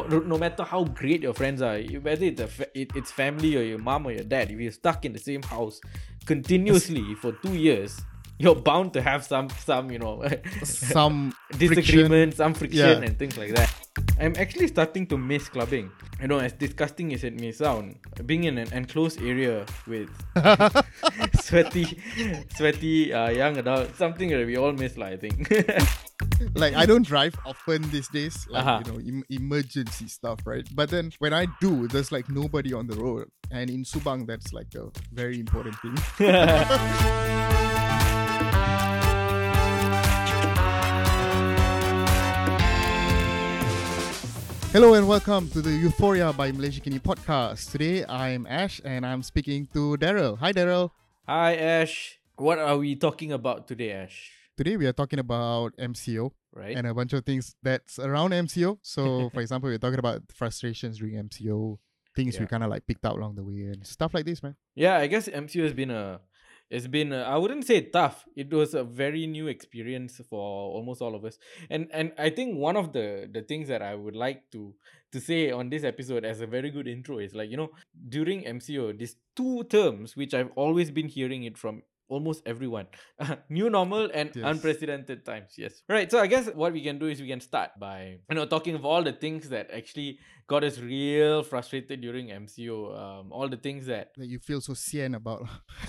no, no matter how great your friends are, whether it's a fa- it, it's family or your mom or your dad, if you're stuck in the same house continuously for two years, you're bound to have some some you know Some disagreement, some friction, Yeah. and things like that. I'm actually starting to miss clubbing. You know, as disgusting as it may sound, being in an enclosed area with sweaty, sweaty uh, young adults, something that we all miss, lah, I think. like I don't drive often these days, like Uh-huh. you know, em- emergency stuff, right? But then when I do, there's like nobody on the road, and in Subang, that's like a very important thing. Hello and welcome to the Euphoria by Malaysiakini podcast. Today I'm Ash and I'm speaking to Daryl. Hi Daryl. Hi, Ash. What are we talking about today, Ash? Today we are talking about MCO Right? and a bunch of things that's around MCO. So, for example, we're talking about frustrations during MCO, things we kind of like picked out along the way, and stuff like this, man. Yeah, I guess MCO has been a it's been a, I wouldn't say tough. It was a very new experience for almost all of us. And and I think one of the the things that I would like to to say on this episode as a very good intro is like, you know, during MCO, these two terms which I've always been hearing it from almost everyone new normal and Yes. unprecedented times yes right so i guess what we can do is we can start by you know talking of all the things that actually got us real frustrated during mco um, all the things that That you feel so sian about.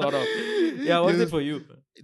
sort of. Yeah, what's it for you?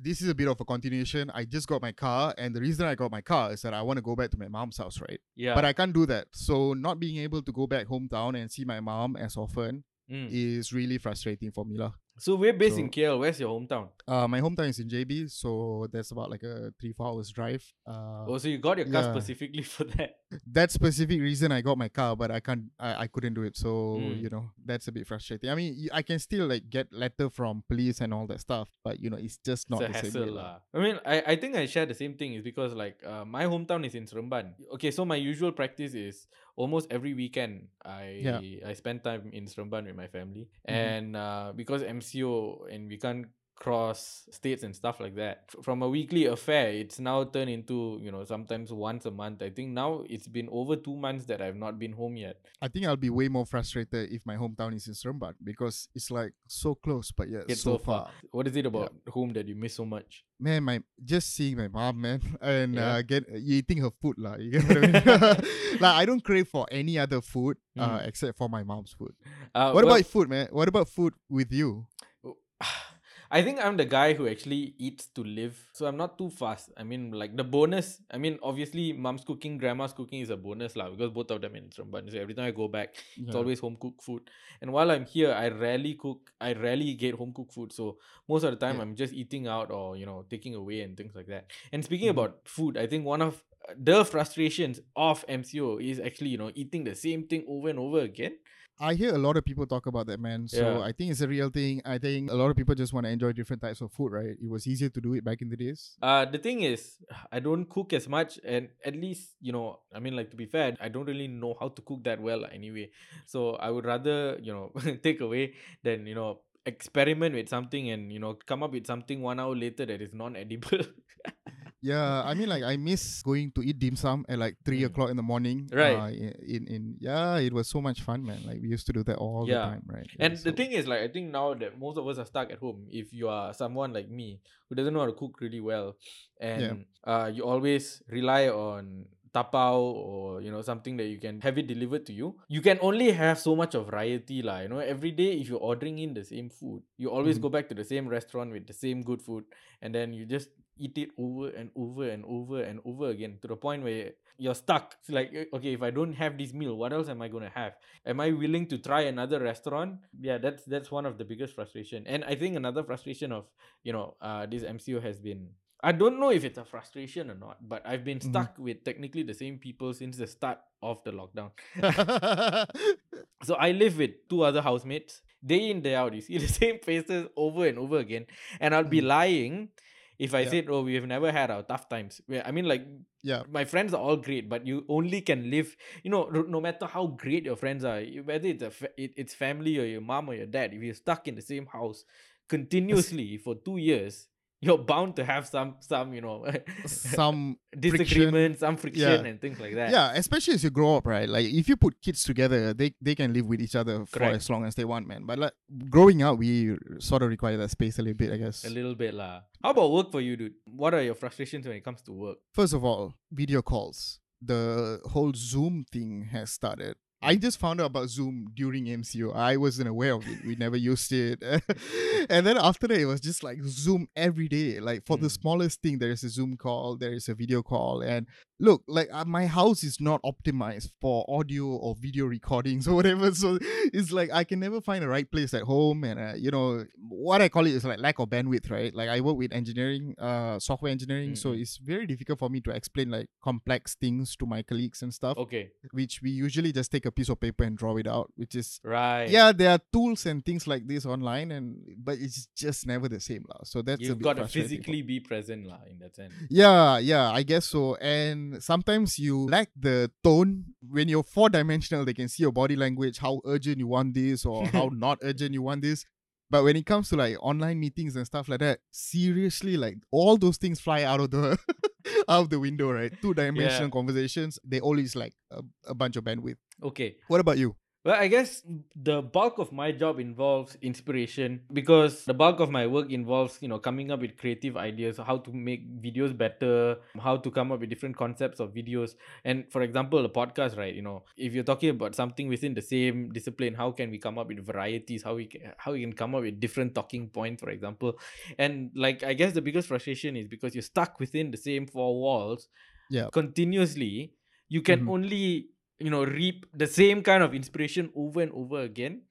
This is a bit of a continuation. I just got my car, and the reason I got my car is that I want to go back to my mom's house, right? Yeah. But I can't do that. So, not being able to go back hometown and see my mom as often Mm. is really frustrating for me. lah. So we're based in so- KL. Where's your hometown? Uh, my hometown is in JB, so that's about like a three, four hours drive. Uh, Oh, so you got your car yeah. specifically for that. That specific reason I got my car, but I can't, I, I couldn't do it. So Mm. you know that's a bit frustrating. I mean, I can still like get letter from police and all that stuff, but you know it's just not it's a the hassle. way lah. lah. I mean, I, I think I share the same thing is because like uh, my hometown is in Seremban. Okay, so my usual practice is almost every weekend I Yeah. I spend time in Seremban with my family. Mhm. And uh, because MCO and we can't cross states and stuff like that from a weekly affair it's now turned into you know sometimes once a month i think now it's been over two months that i've not been home yet I think I'll be way more frustrated if my hometown is in Seremban because it's like so close, but yet it's so, so far. far what is it about home that you miss so much Man, my just seeing my mom, man, and Yeah. uh, get eating her food, lah. You get what I mean? like I don't crave for any other food uh, Mm. except for my mom's food. uh, what well, about food, man? What about food with you? I think I'm the guy who actually eats to live. So I'm not too fast. I mean, like the bonus. I mean, obviously, mom's cooking, grandma's cooking is a bonus, lah, because both of them in Seremban. So every time I go back, it's always home cooked food. And while I'm here, I rarely cook. I rarely get home cooked food. So most of the time, Yeah. I'm just eating out or you know taking away and things like that. And speaking Mhm. about food, I think one of uh, the frustrations of MCO is actually you know eating the same thing over and over again. I hear a lot of people talk about that, man. So Yeah. I think it's a real thing. I think a lot of people just want to enjoy different types of food, right? It was easier to do it back in the days. Uh, the thing is, I don't cook as much, and at least you know, I mean, like to be fair, I don't really know how to cook that well anyway. So I would rather you know take away than you know experiment with something and you know come up with something one hour later that is non-edible. Yeah, I mean, like I miss going to eat dim sum at like three Mm. o'clock in the morning. Right. Uh, in, in yeah, it was so much fun, man. Like we used to do that all Yeah. the time, right? and Yeah, the thing is, like, I think now that most of us are stuck at home, if you are someone like me who doesn't know how to cook really well, and uh, you always rely on tapao or you know something that you can have it delivered to you you can only have so much of variety lah you know every day if you're ordering in the same food you always Mhm. go back to the same restaurant with the same good food and then you just eat it over and over and over and over again to the point where you're stuck. It's like eh, okay if i don't have this meal what else am i going to have? Am i willing to try another restaurant? Yeah that's that's one of the biggest frustration. And i think another frustration of you know uh this mco has been i don't know if it's a frustration or not but i've been Mhm. stuck with technically the same people since the start of the lockdown. So i live with two other housemates. Day in day out you see the same faces over and over again. And i'll be Mhm. lying if i Yeah. said oh we have never had our tough times i mean like yeah, my friends are all great, but you only can live. You know, no matter how great your friends are, whether it's a fa- it, it's family or your mom or your dad, if you're stuck in the same house continuously for two years, you're bound to have some some you know Some disagreement, some friction Yeah. and things like that. yeah, especially as you grow up, right? Like if you put kids together, they they can live with each other for Correct. as long as they want, man. But like growing up, we sort of require that space a little bit, I guess. A little bit lah. How about work for you, dude? What are your frustrations when it comes to work? First of all, video calls. The whole Zoom thing has started. I just found out about Zoom during MCO. I wasn't aware of it. We never used it. and then after that, it was just like Zoom every day. Like for the Mm. smallest thing, there is a Zoom call, there is a video call. And look, like uh, my house is not optimized for audio or video recordings or whatever. So it's like I can never find the right place at home. And, uh, you know, what I call it is like lack of bandwidth, right? Like I work with engineering, uh, software engineering. So Mm-mm. it's very difficult for me to explain like complex things to my colleagues and stuff, Okay. which we usually just take a piece of paper and draw it out, which is Right. yeah, there are tools and things like this online, and but it's just never the same, lah. So that's You've got to physically be present lah in that sense. Yeah, yeah, I guess so. And sometimes you lack the tone when you're four dimensional. They can see your body language, how urgent you want this, or how not urgent you want this. But when it comes to like online meetings and stuff like that, seriously, like all those things fly out of the out of the window, right? Two dimensional conversations, they always like a, a bunch of bandwidth. Okay. What about you? Well, I guess the bulk of my job involves inspiration because the bulk of my work involves, you know, coming up with creative ideas, how to make videos better, how to come up with different concepts of videos. And for example, a podcast, right? You know, if you're talking about something within the same discipline, how can we come up with varieties? How we can, how we can come up with different talking points, for example. And like, I guess the biggest frustration is because you're stuck within the same four walls Yeah. continuously. You can Mhm. only you know reap the same kind of inspiration over and over again.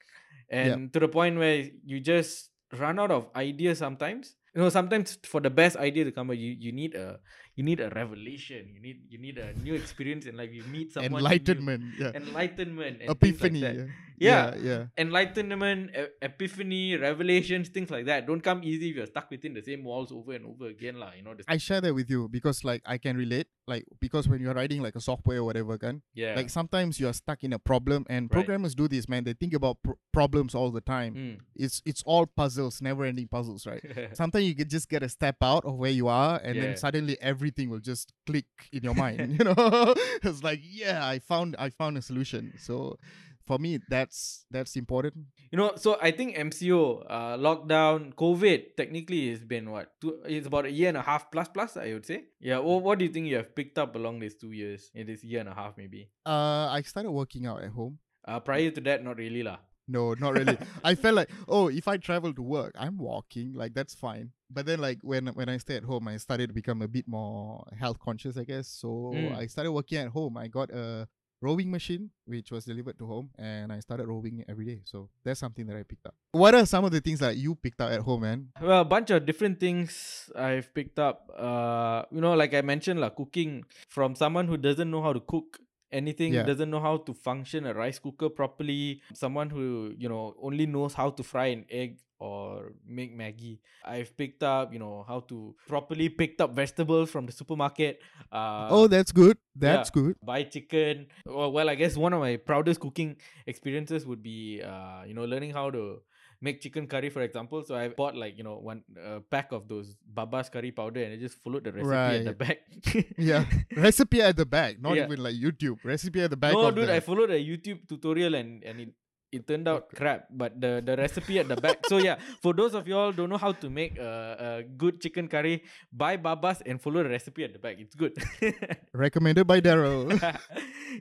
And to the point where you just run out of ideas sometimes. You know sometimes for the best idea to come out you, you need a you need a revelation you need you need a new experience in life you meet someone. Enlightenment, yeah. enlightenment Epiphany. like yeah. Yeah. yeah, yeah. enlightenment e- epiphany revelations things like that don't come easy if you're stuck within the same walls over and over again lah. you know I share that with you because like I can relate. Like because when you're writing like a software or whatever, kan, yeah like sometimes you are stuck in a problem, and Right. programmers do this, man. They think about pr- problems all the time. Mm. It's it's all puzzles, never-ending puzzles, right? Sometimes you can just get a step out of where you are, and then suddenly everything will just click in your mind. you know, it's like yeah, I found I found a solution. So for me, that's that's important. You know, so I think MCO, uh, lockdown, COVID, technically has been what? Two, it's about a year and a half plus plus, I would say. Yeah. Well, what do you think you have picked up along these two years? In this year and a half, maybe. Uh, I started working out at home. Uh, prior to that, not really lah. No, not really. I felt like, oh, if I travel to work, I'm walking, like that's fine. But then, like when when I stay at home, I started to become a bit more health conscious, I guess. So Mm. I started working at home. I got a rowing machine which was delivered to home, and I started rowing every day. So that's something that I picked up. What are some of the things that you picked up at home, man? Well, a bunch of different things I've picked up. Uh, you know, like I mentioned, lah, cooking from someone who doesn't know how to cook anything, Yeah. doesn't know how to function a rice cooker properly, someone who, you know, only knows how to fry an egg or make Maggi. I've picked up, you know, how to properly picked up vegetables from the supermarket. Uh, oh, that's good. That's good. buy chicken. Well, well, I guess one of my proudest cooking experiences would be, uh, you know, learning how to make chicken curry, for example. So I bought like you know one uh, pack of those Baba's curry powder, and I just followed the recipe at the back. Yeah, recipe at the back, not Yeah. even like YouTube. Recipe at the back. no, dude, the... I followed a YouTube tutorial and and it. It turned out crap, but the, the recipe at the back. So yeah, for those of y'all don't know how to make a, a good chicken curry, buy Baba's and follow the recipe at the back. It's good. recommended by Daryl.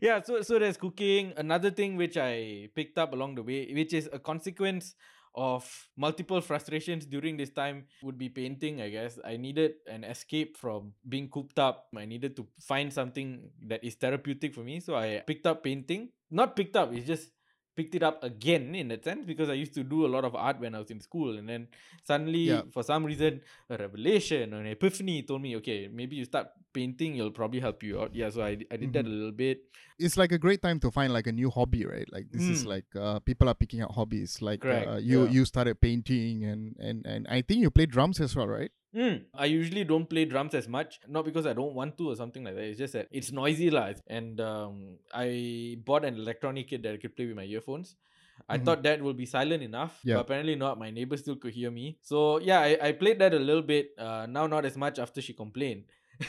yeah, so so there's cooking. Another thing which I picked up along the way, which is a consequence of multiple frustrations during this time, would be painting. I guess I needed an escape from being cooped up. I needed to find something that is therapeutic for me, so I picked up painting. Not picked up, it's just picked it up again in that sense because I used to do a lot of art when I was in school and then suddenly Yeah. for some reason a revelation or an epiphany told me okay maybe you start painting it'll probably help you out yeah so I, I did that a little bit it's like a great time to find like a new hobby, right? Like this is Mm. like uh, people are picking up hobbies. Like uh, you yeah. you started painting and and and I think you play drums as well, right? Mm, I usually don't play drums as much, not because I don't want to or something like that. It's just that it's noisy lah. And um, I bought an electronic kit that I could play with my earphones. I Mhm. thought that will be silent enough, Yeah. but apparently not. My neighbor still could hear me. So yeah, I, I played that a little bit. Uh, now not as much after she complained.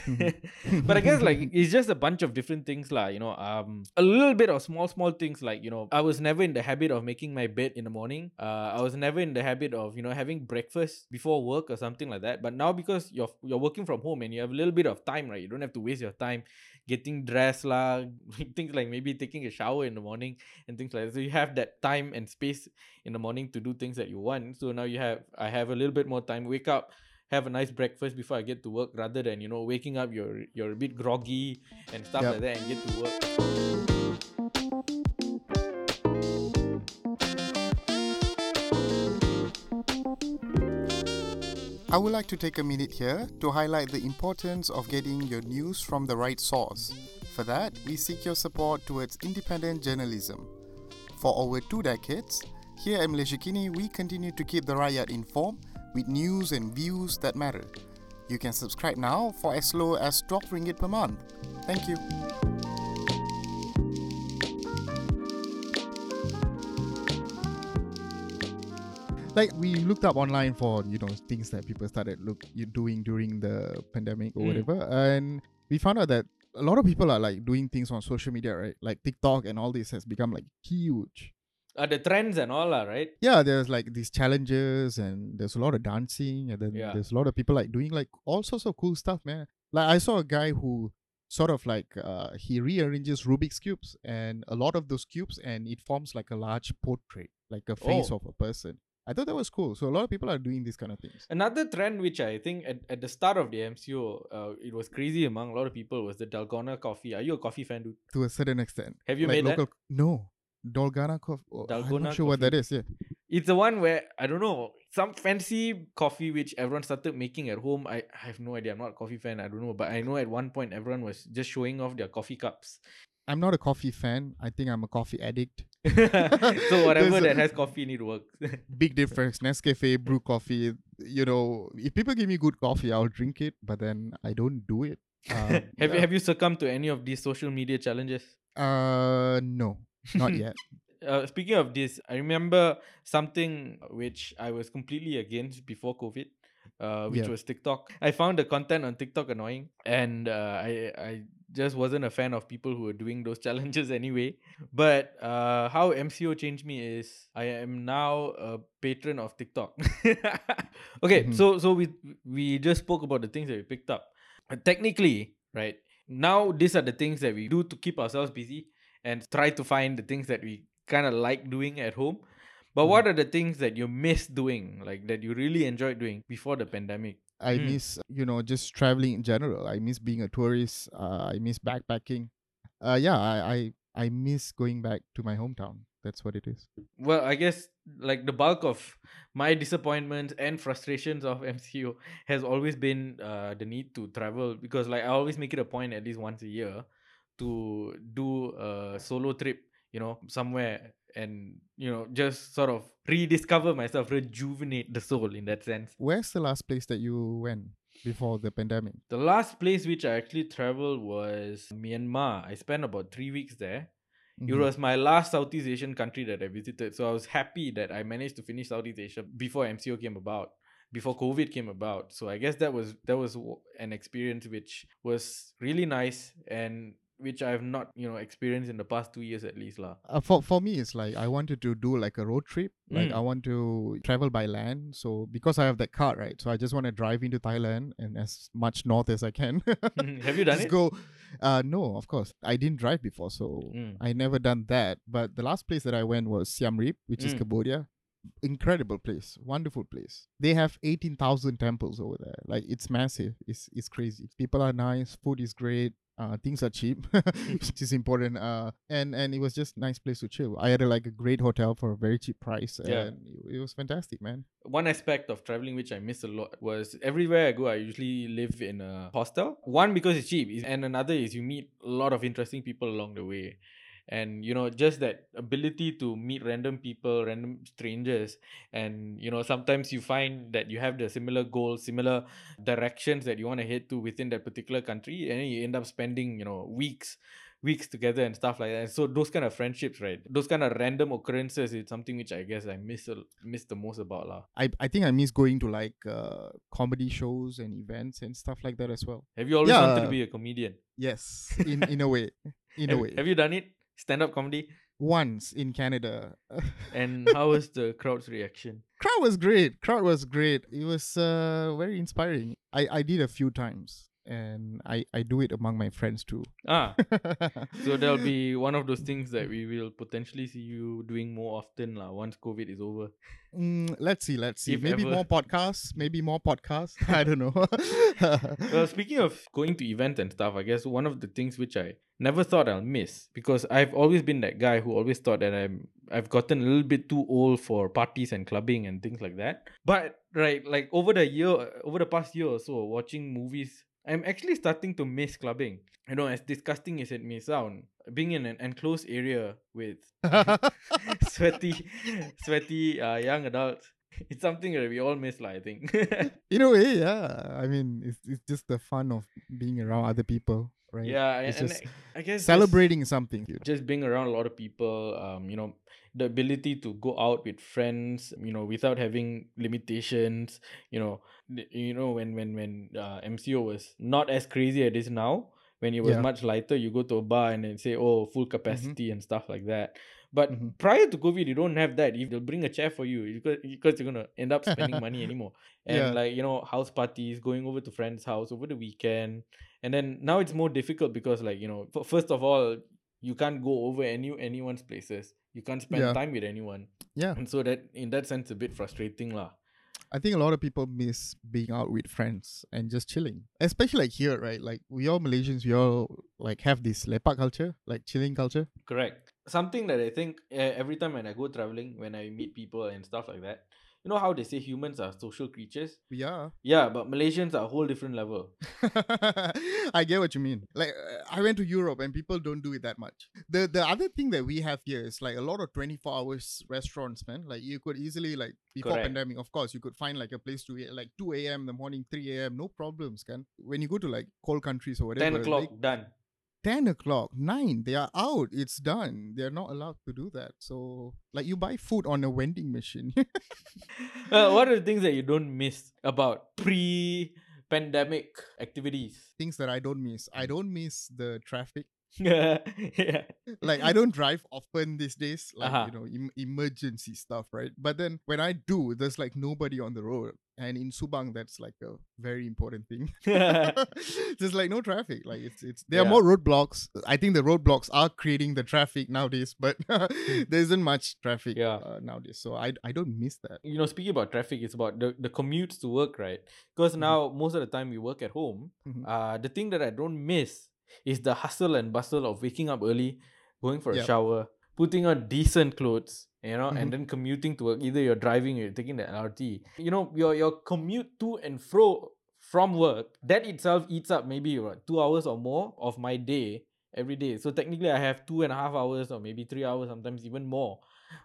But I guess like it's just a bunch of different things, lah. You know, um, a little bit of small, small things like you know, I was never in the habit of making my bed in the morning. Uh, I was never in the habit of you know having breakfast before work or something like that. But now because you're you're working from home and you have a little bit of time, right? You don't have to waste your time getting dressed, lah. things like maybe taking a shower in the morning and things like that. So you have that time and space in the morning to do things that you want. So now you have I have a little bit more time. Wake up, have a nice breakfast before I get to work, rather than you know waking up you're you're a bit groggy and stuff Yep. like that and get to work. I would like to take a minute here to highlight the importance of getting your news from the right source. For that, we seek your support towards independent journalism. For over two decades, here at Malaysiakini, we continue to keep the Rakyat informed with news and views that matter. You can subscribe now for as low as 12 ringgit per month. Thank you. like we looked up online for you know things that people started look doing during the pandemic or Mm. whatever and we found out that a lot of people are like doing things on social media right like tiktok and all this has become like huge Uh, the trends and all, lah, right? yeah there's like these challenges and there's a lot of dancing and then Yeah. there's a lot of people like doing like all sorts of cool stuff man like i saw a guy who sort of like uh, he rearranges rubik's cubes and a lot of those cubes and it forms like a large portrait like a face Oh. of a person i thought that was cool so a lot of people are doing these kind of things Another trend which I think at, at the start of the MCO, uh, it was crazy among a lot of people was the Dalgona coffee. Are you a coffee fan, dude? to a certain extent Have you like made that? local no Dalgona coffee. I'm not sure what that is. Yeah. It's the one where I don't know some fancy coffee which everyone started making at home. I, I have no idea. I'm not a coffee fan. I don't know, but I know at one point everyone was just showing off their coffee cups. I'm not a coffee fan. I think I'm a coffee addict. so whatever that has coffee in it works. Big difference. Nescafe, brew coffee. You know, if people give me good coffee, I'll drink it, but then I don't do it. Um, have you have you succumbed to any of these social media challenges? Uh, no, not yet. Uh, speaking of this, I remember something which I was completely against before COVID, uh, which Yeah. was TikTok. I found the content on TikTok annoying, and uh, I I just wasn't a fan of people who were doing those challenges anyway. But uh, how MCO changed me is I am now a patron of TikTok. okay, Mhm. so so we we just spoke about the things that we picked up. Technically, right now, these are the things that we do to keep ourselves busy and try to find the things that we kind of like doing at home. But what are the things that you miss doing, like that you really enjoyed doing before the pandemic? I Mm. miss, you know, just traveling in general. I miss being a tourist. Uh, I miss backpacking. Uh, yeah, I, I, I miss going back to my hometown. That's what it is. Well, I guess like the bulk of my disappointments and frustrations of MCO has always been uh, the need to travel because like I always make it a point at least once a year to do a solo trip, you know, somewhere and you know just sort of rediscover myself, rejuvenate the soul in that sense. Where's the last place that you went before the pandemic? The last place which I actually traveled was Myanmar. I spent about three weeks there. It Mhm. was my last Southeast Asian country that I visited. So I was happy that I managed to finish Southeast Asia before MCO came about, before COVID came about. So I guess that was that was an experience which was really nice and which I have not, you know, experienced in the past two years at least. lah. Uh, for for me, it's like I wanted to do like a road trip. Like Mm. I want to travel by land. So because I have that card, right? So I just want to drive into Thailand and as much north as I can. have you done just it? go. Uh, no, of course I didn't drive before, so Mm. I never done that. But the last place that I went was Siem Reap, which is Mm. Cambodia. Incredible place, wonderful place. They have eighteen thousand temples over there. Like it's massive. It's it's crazy. People are nice. Food is great. Uh, things are cheap, which is important. Uh, and and it was just nice place to chill. I had a, like a great hotel for a very cheap price, and Yeah. it, it was fantastic, man. one aspect of traveling which I miss a lot was everywhere I go, I usually live in a hostel. One because it's cheap, and another is you meet a lot of interesting people along the way. And you know, just that ability to meet random people, random strangers, and you know, sometimes you find that you have the similar goals, similar directions that you want to head to within that particular country, and you end up spending, you know, weeks weeks together and stuff like that. And So those kind of friendships, right? Those kind of random occurrences is something which I guess I miss a- miss the most about lah. I, I think I miss going to like uh, comedy shows and events and stuff like that as well. Have you always wanted to be a comedian? Yes, in in a way, in a way. have you done it? Stand up comedy? Once in Canada, And how was the crowd's reaction? crowd was great. Crowd was great. It was uh, very inspiring. I I did a few times, and I I do it among my friends too. Ah, so there'll be one of those things that we will potentially see you doing more often lah once COVID is over. Mm, let's see, let's see. If maybe ever. more podcasts. Maybe more podcasts. I don't know. Well, speaking of going to events and stuff, I guess one of the things which I never thought I'll miss because I've always been that guy who always thought that I'm I've gotten a little bit too old for parties and clubbing and things like that. But right, like over the year, over the past year or so, watching movies, I'm actually starting to miss clubbing. You know, as disgusting as it may sound, being in an enclosed area with sweaty, sweaty uh, young adults. It's something that we all miss, lah. I think. in a way, yeah. I mean, it's it's just the fun of being around other people, right? yeah, It's and just I, I guess celebrating something. just being around a lot of people um you know the ability to go out with friends you know without having limitations you know you know when when when uh, mco was not as crazy as it is now when it was Yeah. much lighter you go to a bar and then say oh full capacity and stuff like that but Mhm. prior to covid you don't have that if they'll bring a chair for you because, because you're gonna end up spending money anymore and Yeah. like you know house parties going over to friends house over the weekend and then now it's more difficult because like you know first of all you can't go over any anyone's places you can't spend Yeah. time with anyone Yeah, and so that in that sense a bit frustrating lah I think a lot of people miss being out with friends and just chilling, especially like here, right? Like we all Malaysians, we all like have this lepak culture, like chilling culture. correct something that i think uh, every time when i go traveling when i meet people and stuff like that you know how they say humans are social creatures We are. yeah but malaysians are a whole different level I get what you mean. Like I went to Europe and people don't do it that much. The the other thing that we have here is like a lot of 24 hours restaurants, man. Like you could easily like before Correct. pandemic, of course, you could find like a place to eat like 2 a.m. in the morning, 3 a.m. No problems, can. When you go to like cold countries or whatever, 10 o'clock they- done 10 o'clock, 9, they are out. It's done. They're not allowed to do that. So, like, you buy food on a vending machine. uh, what are the things that you don't miss about pre-pandemic activities Things that I don't miss. I don't miss the traffic. yeah Like, I don't drive often these days, like, Uh-huh. you know, em- emergency stuff, right? But then when I do, there's like nobody on the road. And in Subang, that's like a very important thing. There's like no traffic. Like it's it's there are more roadblocks. I think the roadblocks are creating the traffic nowadays, but there isn't much traffic Yeah. uh, nowadays. So I I don't miss that. you know, speaking about traffic, it's about the, the commutes to work, right? Because Mhm. now most of the time we work at home. Mhm. Uh, the thing that I don't miss is the hustle and bustle of waking up early, going for a shower, putting on decent clothes, you know, Mhm. and then commuting to work. Either you're driving or you're taking the LRT. You know, your your commute to and fro from work, that itself eats up maybe what, two hours or more of my day every day. So technically I have two and a half hours or maybe three hours, sometimes even more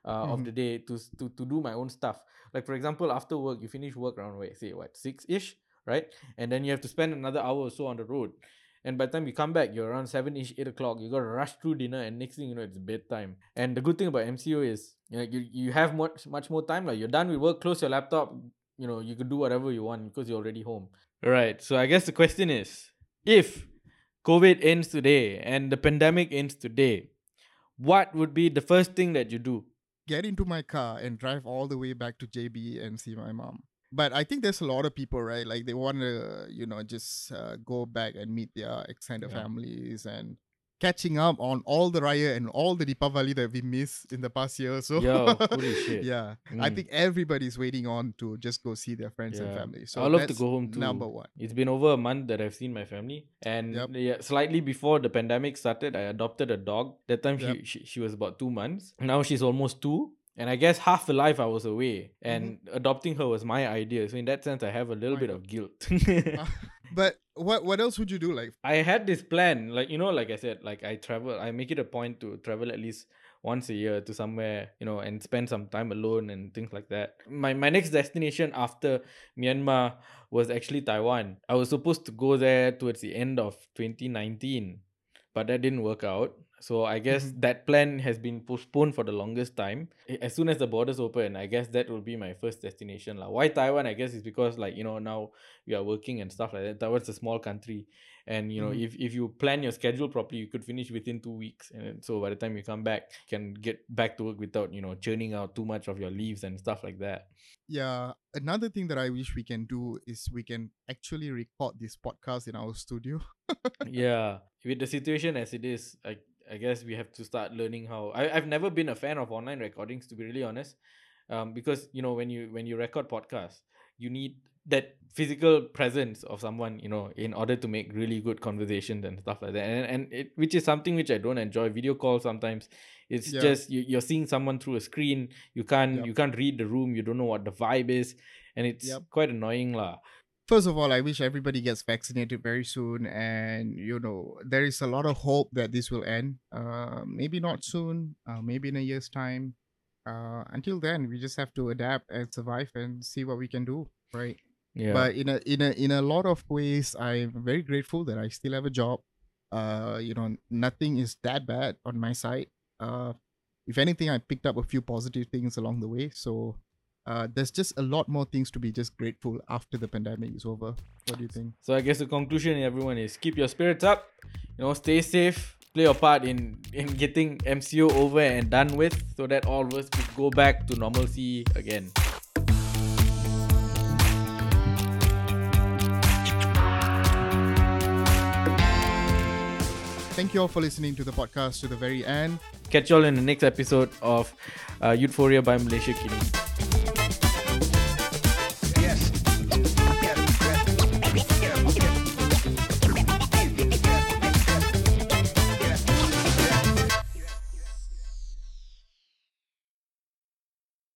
uh, of Mhm. the day to, to to do my own stuff. Like for example, after work, you finish work around wait, say what six ish, right? And then you have to spend another hour or so on the road. And by the time you come back, you're around seven ish, eight o'clock. You got to rush through dinner, and next thing you know, it's bedtime. And the good thing about MCO is, you know, you you have much much more time. Like you're done with work, close your laptop. You know, you could do whatever you want because you're already home. Right. So I guess the question is, if COVID ends today and the pandemic ends today, what would be the first thing that you do? Get into my car and drive all the way back to JB and see my mom. But I think there's a lot of people, right? Like they want to, you know, just uh, go back and meet their extended Yeah. families and catching up on all the Raya and all the Deepavali that we missed in the past year. So Yo, holy shit. yeah, I Mm. think everybody's waiting on to just go see their friends and Yeah. family. So I love to go home too. Number one. It's been over a month that I've seen my family, and Yep. yeah, slightly before the pandemic started, I adopted a dog. That time Yep. she, she she was about two months. Now she's almost two, and I guess half the life I was away, mm-hmm. and adopting her was my idea. So in that sense, I have a little bit of guilt. Uh, but what what else would you do? Like I had this plan, like you know, like I said, like I travel. I make it a point to travel at least once a year to somewhere, you know, and spend some time alone and things like that. My my next destination after Myanmar was actually Taiwan. I was supposed to go there towards the end of 2019. but that didn't work out. So I guess Mhm. that plan has been postponed for the longest time. As soon as the borders open, I guess that will be my first destination. lah. Why Taiwan? I guess is because like you know now we are working and stuff like that. Taiwan's a small country, and you know Mhm. if, if you plan your schedule properly, you could finish within two weeks. And so by the time you come back, you can get back to work without you know churning out too much of your leaves and stuff like that. Yeah, another thing that I wish we can do is we can actually record this podcast in our studio. yeah with the situation as it is i i guess we have to start learning how I, i've never been a fan of online recordings to be really honest um because you know when you when you record podcasts you need that physical presence of someone you know in order to make really good conversations and stuff like that and, and it which is something which i don't enjoy video calls sometimes it's Yeah. just you, you're seeing someone through a screen you can't Yep. you can't read the room you don't know what the vibe is and it's Yep. quite annoying lah First of all, I wish everybody gets vaccinated very soon, and you know there is a lot of hope that this will end. Uh, maybe not soon, uh, maybe in a year's time. Uh, until then, we just have to adapt and survive and see what we can do, right? yeah But in a in a in a lot of ways, I'm very grateful that I still have a job. Uh, you know, nothing is that bad on my side. Uh, if anything, I picked up a few positive things along the way. So, uh, there's just a lot more things to be just grateful after the pandemic is over. What do you think? So I guess the conclusion everyone is keep your spirits up, you know, stay safe, play your part in in getting MCO over and done with so that all of us could go back to normalcy again. Thank you all for listening to the podcast to the very end. Catch y'all in the next episode of uh, Euphoria by Malaysiakini.